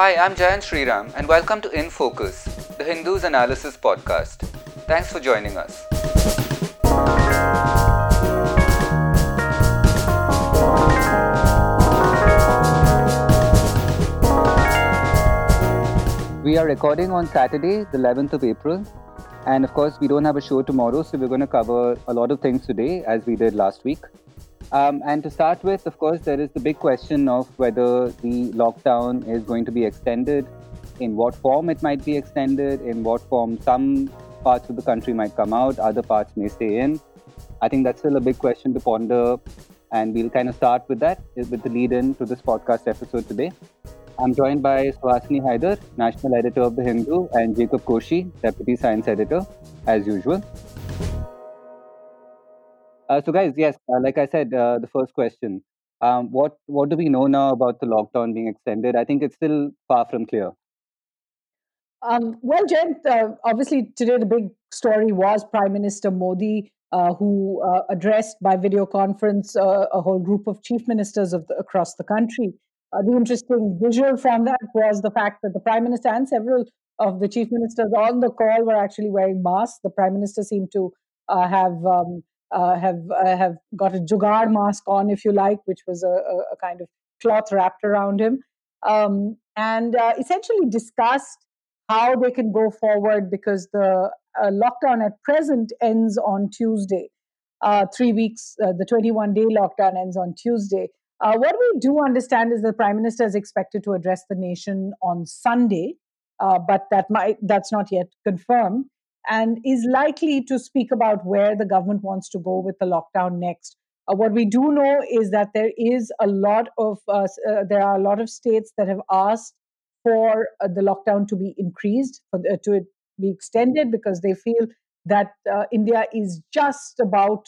Hi, I'm Jayant Sriram, and welcome to In Focus, the Hindus Analysis Podcast. Thanks for joining us. We are recording on Saturday, the 11th of April. And of course, we don't have a show tomorrow, so we're going to cover a lot of things today, as we did last week. Um, and to start with, of course, there is the big question of whether the lockdown is going to be extended, in what form it might be extended, in what form some parts of the country might come out, other parts may stay in. I think that's still a big question to ponder, and we'll kind of start with that, with the lead in to this podcast episode today. I'm joined by Suhasini Haidar, National Editor of The Hindu, and Jacob Koshy, Deputy Science Editor, as usual. Uh, so, guys, yes, uh, like I said, uh, the first question: um, what what do we know now about the lockdown being extended? I think it's still far from clear. Um, well, Jen, uh, obviously today the big story was Prime Minister Modi, uh, who uh, addressed by video conference a whole group of chief ministers of the, across the country. the interesting visual from that was the fact that the Prime Minister and several of the chief ministers on the call were actually wearing masks. The Prime Minister seemed to have um, uh, have uh, have got a jugaad mask on, if you like, which was a, a kind of cloth wrapped around him, um, and uh, essentially discussed how they can go forward because the uh, lockdown at present ends on Tuesday. Uh, three weeks, uh, the 21 day lockdown ends on Tuesday. what we do understand is the prime minister is expected to address the nation on Sunday, but that might that's not yet confirmed and is likely to speak about where the government wants to go with the lockdown next. Uh, what we do know is that there is a lot of uh, uh, there are a lot of states that have asked for uh, the lockdown to be increased, to be extended, because they feel that uh, India is just about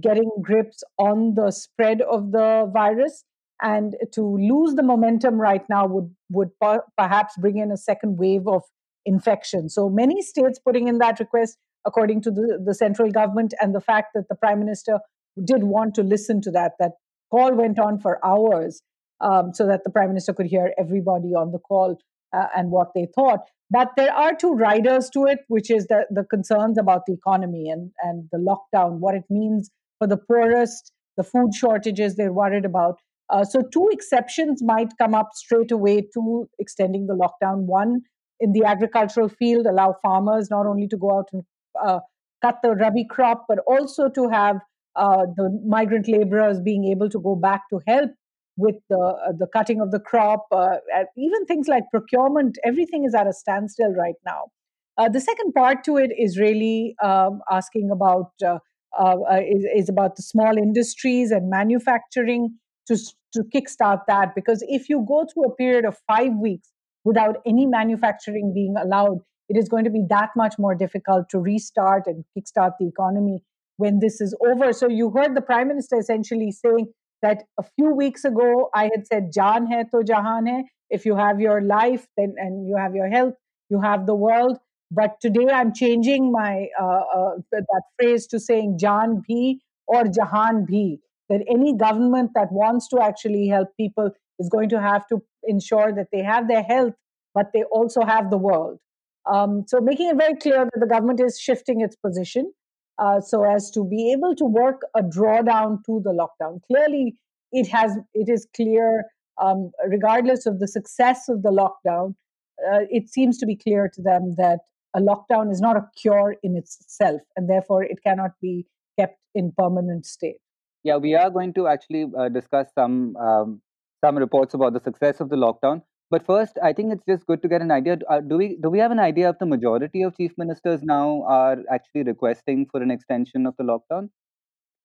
getting grips on the spread of the virus, and to lose the momentum right now would would perhaps bring in a second wave of infection. So many states putting in that request, according to the, the central government, and the fact that the prime minister did want to listen to that. That call went on for hours um, so that the prime minister could hear everybody on the call uh, and what they thought. But there are two riders to it, which is the, the concerns about the economy and, and the lockdown, what it means for the poorest, the food shortages they're worried about. Uh, so, two exceptions might come up straight away to extending the lockdown. One in the agricultural field, allow farmers not only to go out and uh, cut the rabi crop, but also to have uh, the migrant laborers being able to go back to help with the uh, the cutting of the crop, uh, even things like procurement. Everything is at a standstill right now. Uh, the second part to it is really um, asking about is, is about the small industries and manufacturing to to kickstart that because if you go through a period of five weeks without any manufacturing being allowed, it is going to be that much more difficult to restart and kickstart the economy when this is over. So you heard the prime minister essentially saying that a few weeks ago I had said "Jaan hai to jahan hai." If you have your life, then and you have your health, you have the world. But today I'm changing my uh, uh, that phrase to saying "Jaan bhi" or "Jahan bhi." That any government that wants to actually help people is going to have to ensure that they have their health, but they also have the world. Um, so making it very clear that the government is shifting its position uh, so as to be able to work a drawdown to the lockdown. Clearly, it has it is clear, um, regardless of the success of the lockdown, uh, it seems to be clear to them that a lockdown is not a cure in itself, and therefore it cannot be kept in permanent state. Yeah, we are going to actually uh, discuss some um, some reports about the success of the lockdown. But first, I think it's just good to get an idea. Uh, do we do we have an idea of the majority of chief ministers now are actually requesting for an extension of the lockdown,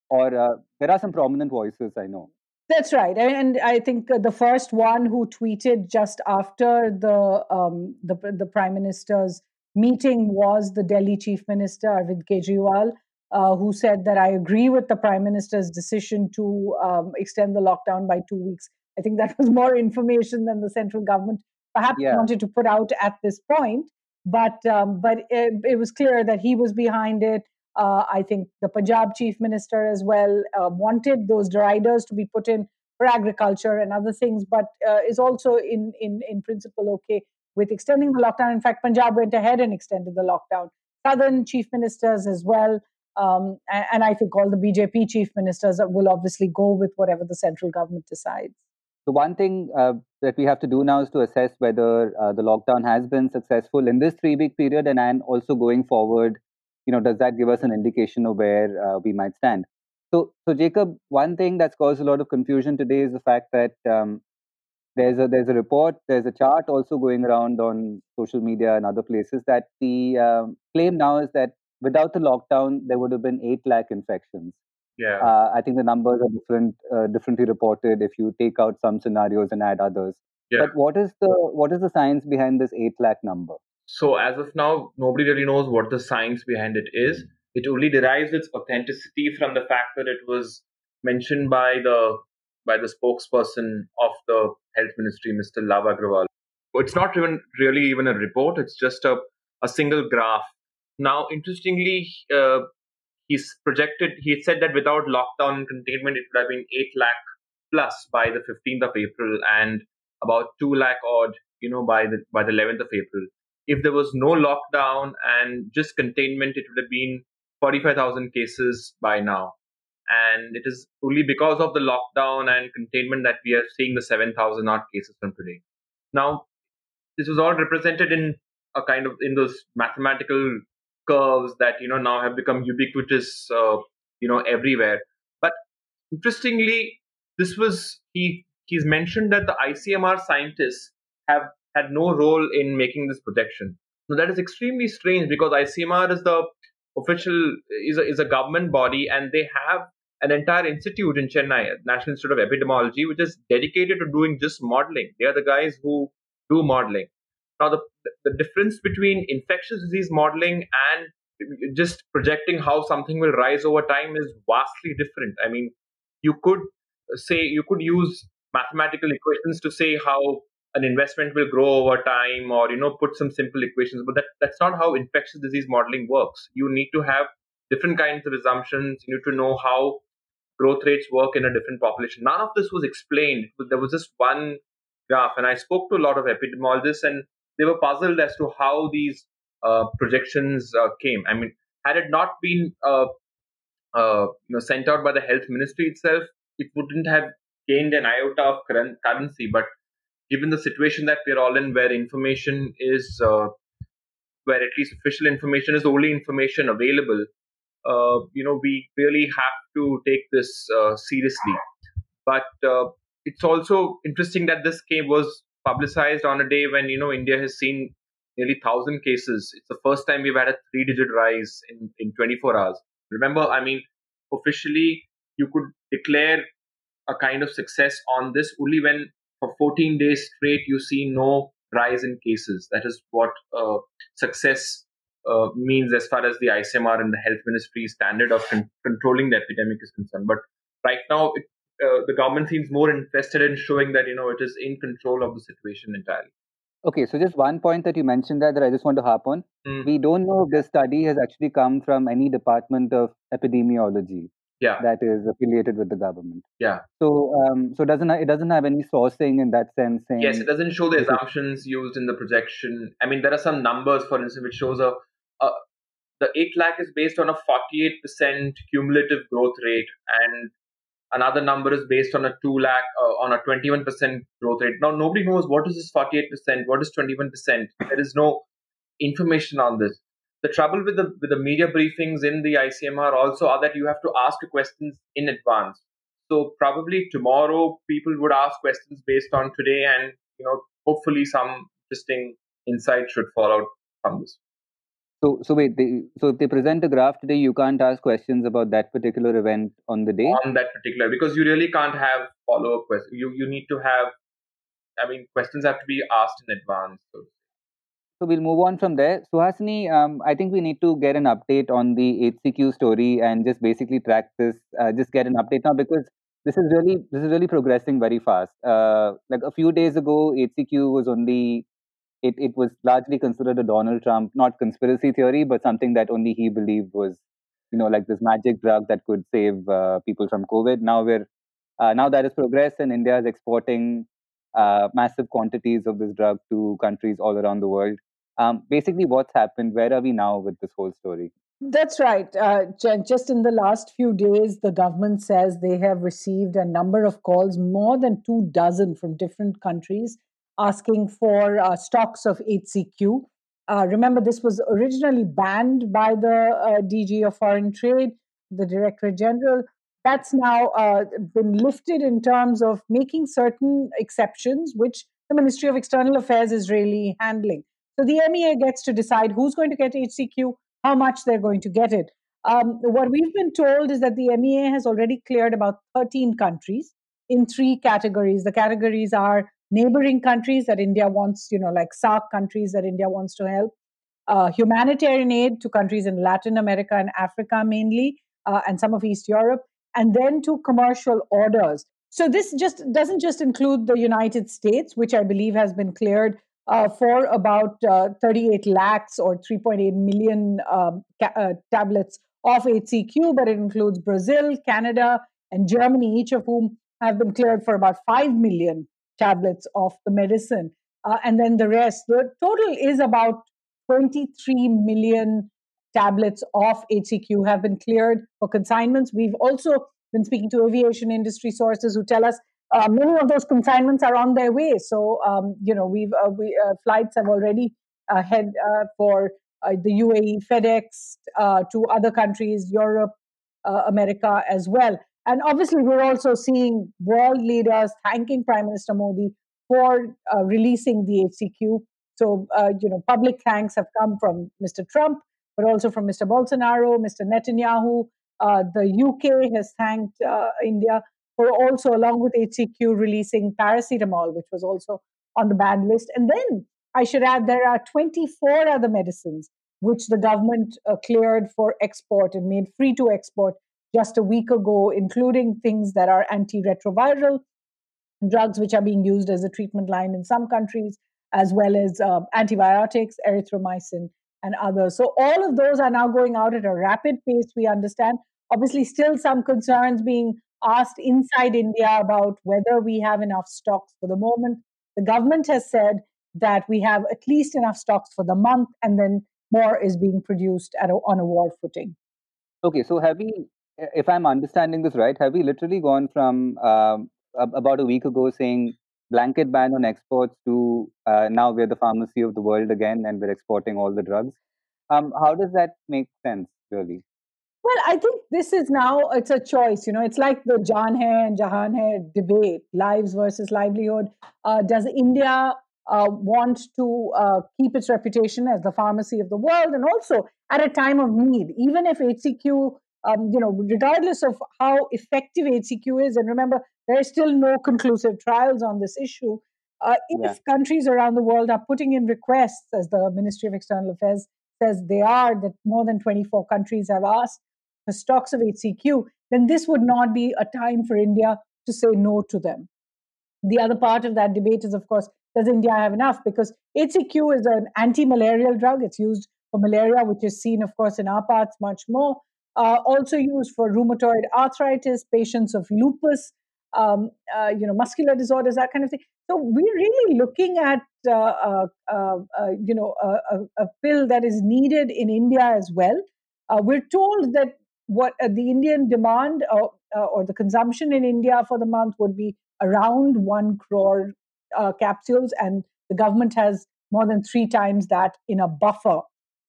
or uh, there are some prominent voices I know. That's right, and I think the first one who tweeted just after the um, the, the prime minister's meeting was the Delhi chief minister Arvind Kejriwal, uh, who said that I agree with the prime minister's decision to um, extend the lockdown by two weeks. I think that was more information than the central government perhaps yeah. wanted to put out at this point. But um, but it, it, was clear that he was behind it. Uh, I think the Punjab chief minister as well uh, wanted those riders to be put in for agriculture and other things, but uh, is also in, in, in principle okay with extending the lockdown. In fact, Punjab went ahead and extended the lockdown. Southern chief ministers as well. Um, and, and, I think all the BJP chief ministers will obviously go with whatever the central government decides. So, one thing uh, that we have to do now is to assess whether uh, the lockdown has been successful in this three week period and, and also going forward. You know, does that give us an indication of where uh, we might stand? So, so Jacob, one thing that's caused a lot of confusion today is the fact that um, there's a there's a report, there's a chart also going around on social media and other places that the um, claim now is that without the lockdown there would have been eight lakh infections. Yeah, uh, I think the numbers are different, uh, differently reported if you take out some scenarios and add others. Yeah. But what is the what is the science behind this eight lakh number? So as of now, nobody really knows what the science behind it is. It only derives its authenticity from the fact that it was mentioned by the by the spokesperson of the health ministry, Mr. Lav Agrawal. It's not even really even a report. It's just a, a single graph. Now, interestingly, uh, he's projected, he said that without lockdown and containment, it would have been 8 lakh plus by the 15th of April and about 2 lakh odd, you know, by the, by the 11th of April. If there was no lockdown and just containment, it would have been 45,000 cases by now. And it is only because of the lockdown and containment that we are seeing the 7,000 odd cases from today. Now, this was all represented in a kind of in those mathematical curves that you know now have become ubiquitous, uh, you know, everywhere. But interestingly, this was he he's mentioned that the ICMR scientists have had no role in making this projection. Now that is extremely strange because ICMR is the official is a, is a government body and they have an entire institute in Chennai, National Institute of Epidemiology, which is dedicated to doing just modeling. They are the guys who do modeling. Now, the, the difference between infectious disease modeling and just projecting how something will rise over time is vastly different. I mean, you could say, you could use mathematical equations to say how an investment will grow over time or you know put some simple equations but that, that's not how infectious disease modeling works. You need to have different kinds of assumptions. You need to know how growth rates work in a different population. None of this was explained there was just one graph and i spoke to a lot of epidemiologists and they were puzzled as to how these uh, projections uh, came i mean had it not been uh, uh you know sent out by the health ministry itself it wouldn't have gained an iota of currency but given the situation that we're all in, where information is, uh, where at least official information is the only information available, uh, you know, we really have to take this seriously. But it's also interesting that this came was publicized on a day when you know India has seen nearly thousand cases. It's the first time we've had a three-digit rise in in 24 hours. Remember, I mean, officially you could declare a kind of success on this only when for 14 days straight, you see no rise in cases. That is what uh, success uh, means as far as the ICMR and the health ministry standard of con- controlling the epidemic is concerned. But right now, it, uh, the government seems more interested in showing that you know it is in control of the situation entirely. Okay, so just one point that you mentioned there that I just want to harp on. Mm. We don't know if this study has actually come from any department of epidemiology yeah. that is affiliated with the government. Yeah. So um, so doesn't it doesn't have any sourcing in that sense. Saying, yes, it doesn't show the assumptions used in the projection. I mean, there are some numbers, for instance, which shows a, a the eight lakh is based on a forty eight percent cumulative growth rate, and another number is based on a two lakh uh, on a twenty one percent growth rate. Now nobody knows what is this forty eight percent, what is twenty one percent. There is no information on this the trouble with the with the media briefings in the ICMR also are that you have to ask questions in advance. So probably tomorrow people would ask questions based on today, and you know hopefully some interesting insight should fall out from this. So, so wait. They, so if they present a graph today, you can't ask questions about that particular event on the day. On that particular, because you really can't have follow up questions. You you need to have. I mean, questions have to be asked in advance. So so we'll move on from there. Suhasini, um, I think we need to get an update on the HCQ story and just basically track this, uh, just get an update now because this is really this is really progressing very fast. Uh, like a few days ago, HCQ was only it, it was largely considered a Donald Trump, not conspiracy theory, but something that only he believed was, you know, like this magic drug that could save uh, people from COVID. Now we're Uh, now that is progress, and India is exporting uh, massive quantities of this drug to countries all around the world. Um, basically, what's happened? Where are we now with this whole story? That's right. Uh, just in the last few days, the government says they have received a number of calls, more than two dozen from different countries, asking for uh, stocks of HCQ. Uh, remember, this was originally banned by the uh, DG of Foreign Trade, the Director General. That's now uh, been lifted in terms of making certain exceptions, which the Ministry of External Affairs is really handling. So the MEA gets to decide who's going to get HCQ, how much they're going to get it. Um, what we've been told is that the MEA has already cleared about 13 countries in three categories. The categories are neighboring countries that India wants, you know, like SAARC countries that India wants to help, uh, humanitarian aid to countries in Latin America and Africa mainly, uh, and some of East Europe, and then to commercial orders. So this just doesn't just include the United States, which I believe has been cleared uh, for about uh, 38 lakhs or 3.8 million um, ca- uh, tablets of HCQ, but it includes Brazil, Canada, and Germany, each of whom have been cleared for about 5 million tablets of the medicine. Uh, and then the rest, the total is about 23 million tablets of HCQ have been cleared for consignments. We've also been speaking to aviation industry sources who tell us uh, many of those consignments are on their way. So, um, you know, we've uh, we, uh, flights have already uh, head uh, for uh, the UAE, FedEx to other countries, Europe, America as well. And obviously, we're also seeing world leaders thanking Prime Minister Modi for uh, releasing the HCQ. So, uh, you know, public thanks have come from Mr. Trump, but also from Mr. Bolsonaro, Mr. Netanyahu. Uh, the UK has thanked India for also, along with HCQ, releasing paracetamol, which was also on the banned list. And then I should add there are 24 other medicines which the government uh, cleared for export and made free to export just a week ago, including things that are antiretroviral drugs, which are being used as a treatment line in some countries, as well as uh, antibiotics, erythromycin, and others. So all of those are now going out at a rapid pace, we understand. Obviously, still some concerns being asked inside India about whether we have enough stocks for the moment. The government has said that we have at least enough stocks for the month, and then more is being produced a, on a war footing. Okay, so have we, if I'm understanding this right, have we literally gone from um, about a week ago saying blanket ban on exports to uh, now we're the pharmacy of the world again and we're exporting all the drugs? Um, how does that make sense, really? Well, I think this is now it's a choice. You know, it's like the Jaan hai and Jahan hai debate: lives versus livelihood. Uh, does India uh, want to uh, keep its reputation as the pharmacy of the world, and also at a time of need, even if HCQ, um, you know, regardless of how effective HCQ is, and remember there are still no conclusive trials on this issue. Uh, if yeah. countries around the world are putting in requests, as the Ministry of External Affairs says they are, that more than 24 countries have asked for stocks of HCQ, then this would not be a time for India to say no to them. The other part of that debate is, of course, does India have enough? Because HCQ is an anti malarial drug. It's used for malaria, which is seen, of course, in our parts much more. Uh, also used for rheumatoid arthritis, patients of lupus, um, uh, you know, muscular disorders, that kind of thing. So we're really looking at, uh, uh, uh, uh you know, a, a, pill that is needed in India as well. we're told that what the Indian demand uh, or the consumption in India for the month would be around one crore capsules, and the government has more than three times that in a buffer.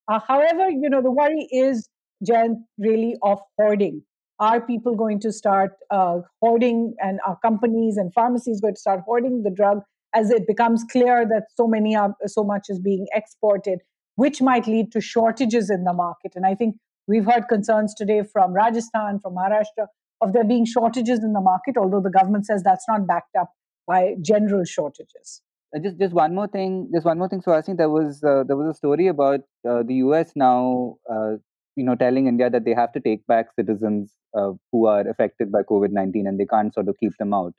However, you know the worry is, Jen, really of hoarding. Are people going to start uh, hoarding, and are companies and pharmacies going to start hoarding the drug as it becomes clear that so many are so much is being exported, which might lead to shortages in the market? And I think We've heard concerns today from Rajasthan, from Maharashtra, of there being shortages in the market, although the government says that's not backed up by general shortages. Uh, just, just one more thing. Just one more thing. So I think there was uh, there was a story about uh, the U.S. now, uh, you know, telling India that they have to take back citizens uh, who are affected by COVID nineteen, and they can't sort of keep them out.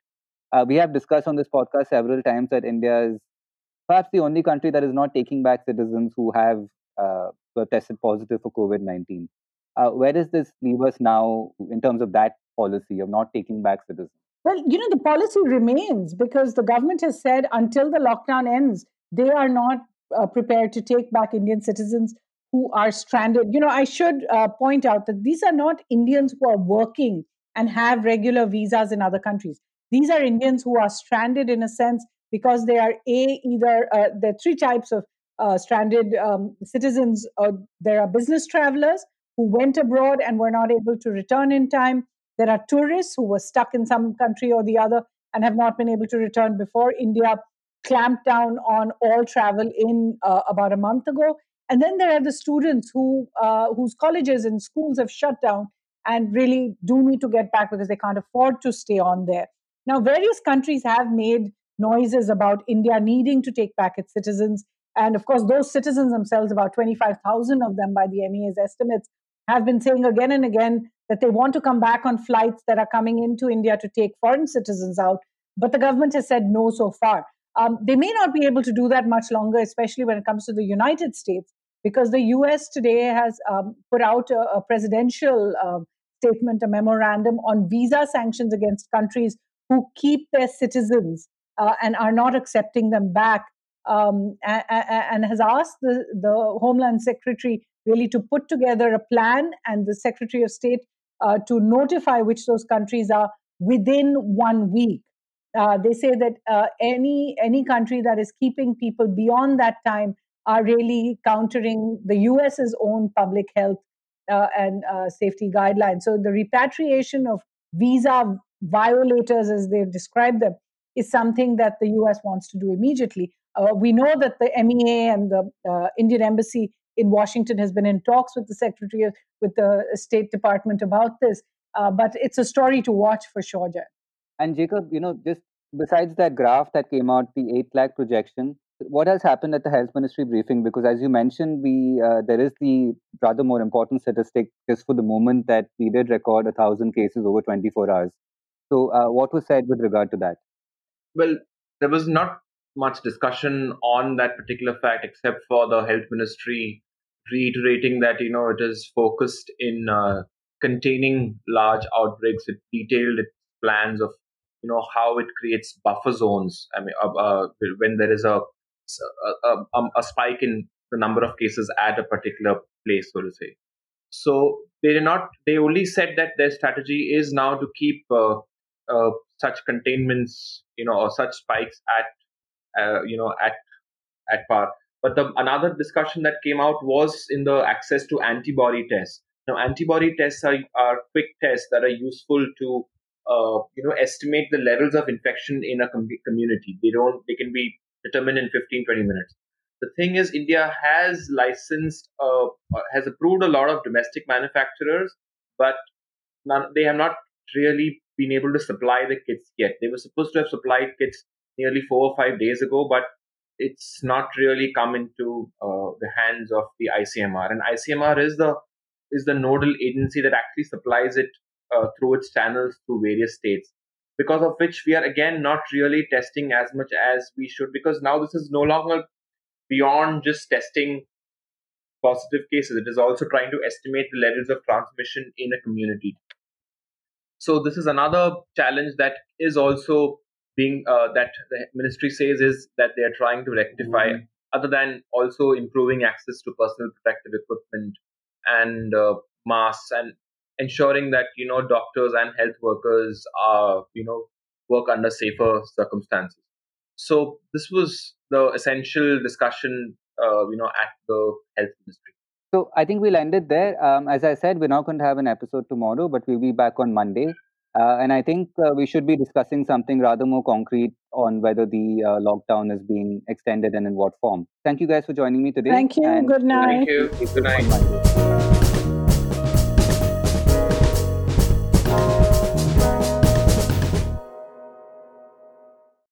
Uh, we have discussed on this podcast several times that India is perhaps the only country that is not taking back citizens who have uh, tested positive for COVID 19. Uh, where does this leave us now in terms of that policy of not taking back citizens? Well, you know, the policy remains because the government has said until the lockdown ends, they are not uh, prepared to take back Indian citizens who are stranded. You know, I should uh, point out that these are not Indians who are working and have regular visas in other countries. These are Indians who are stranded in a sense because they are a either uh, there are three types of uh, stranded um, citizens. there are business travelers who went abroad and were not able to return in time. There are tourists who were stuck in some country or the other and have not been able to return before India clamped down on all travel in uh, about a month ago. And then there are the students who uh, whose colleges and schools have shut down and really do need to get back because they can't afford to stay on there. Now, various countries have made noises about India needing to take back its citizens. And of course, those citizens themselves, about 25,000 of them by the MEA's estimates, have been saying again and again that they want to come back on flights that are coming into India to take foreign citizens out. But the government has said no so far. Um, they may not be able to do that much longer, especially when it comes to the United States, because the US today has um, put out a, a presidential uh, statement, a memorandum on visa sanctions against countries who keep their citizens uh, and are not accepting them back, um, and, and, has asked the, the Homeland Secretary really to put together a plan and the Secretary of State uh, to notify which those countries are within one week. Uh, they say that uh, any any country that is keeping people beyond that time are really countering the US's own public health uh, and uh, safety guidelines. So the repatriation of visa violators, as they've described them, is something that the US wants to do immediately. Uh, we know that the MEA and the uh, Indian Embassy in Washington has been in talks with the Secretary of, with the State Department about this. But it's a story to watch for sure, Jen. And Jacob, you know, just besides that graph that came out, the 8 lakh projection, what has happened at the health ministry briefing? Because as you mentioned, we uh, there is the rather more important statistic just for the moment that we did record a thousand cases over 24 hours. So, uh, what was said with regard to that? Well, there was not much discussion on that particular fact, except for the health ministry reiterating that you know it is focused in uh, containing large outbreaks. It detailed its plans of you know how it creates buffer zones. I mean, uh, uh, when there is a a, a, um, a spike in the number of cases at a particular place, so to say. So they did not. They only said that their strategy is now to keep uh, uh, such containments, you know, or such spikes at, uh, you know, at at par. But the another discussion that came out was in the access to antibody tests. Now, antibody tests are, are quick tests that are useful to uh, you know estimate the levels of infection in a com- community. They don't. They can be determined in 15, 20 minutes. The thing is, India has licensed, uh, has approved a lot of domestic manufacturers, but none, they have not really been able to supply the kits yet. They were supposed to have supplied kits nearly four or five days ago, but it's not really come into uh, the hands of the ICMR. And ICMR is the is the nodal agency that actually supplies it uh, through its channels through various states. Because of which we are again not really testing as much as we should. Because now this is no longer beyond just testing positive cases. It is also trying to estimate the levels of transmission in a community. So this is another challenge that is also being uh, that the ministry says is that they are trying to rectify, mm-hmm. other than also improving access to personal protective equipment and uh, masks and ensuring that you know doctors and health workers are you know work under safer circumstances. So this was the essential discussion, uh, you know, at the health ministry. So I think we'll end it there. Um, as I said, we're not going to have an episode tomorrow, but we'll be back on Monday. Uh, and I think uh, we should be discussing something rather more concrete on whether the uh, lockdown is being extended and in what form. Thank you guys for joining me today. Thank you. Good night. Thank you. Good night.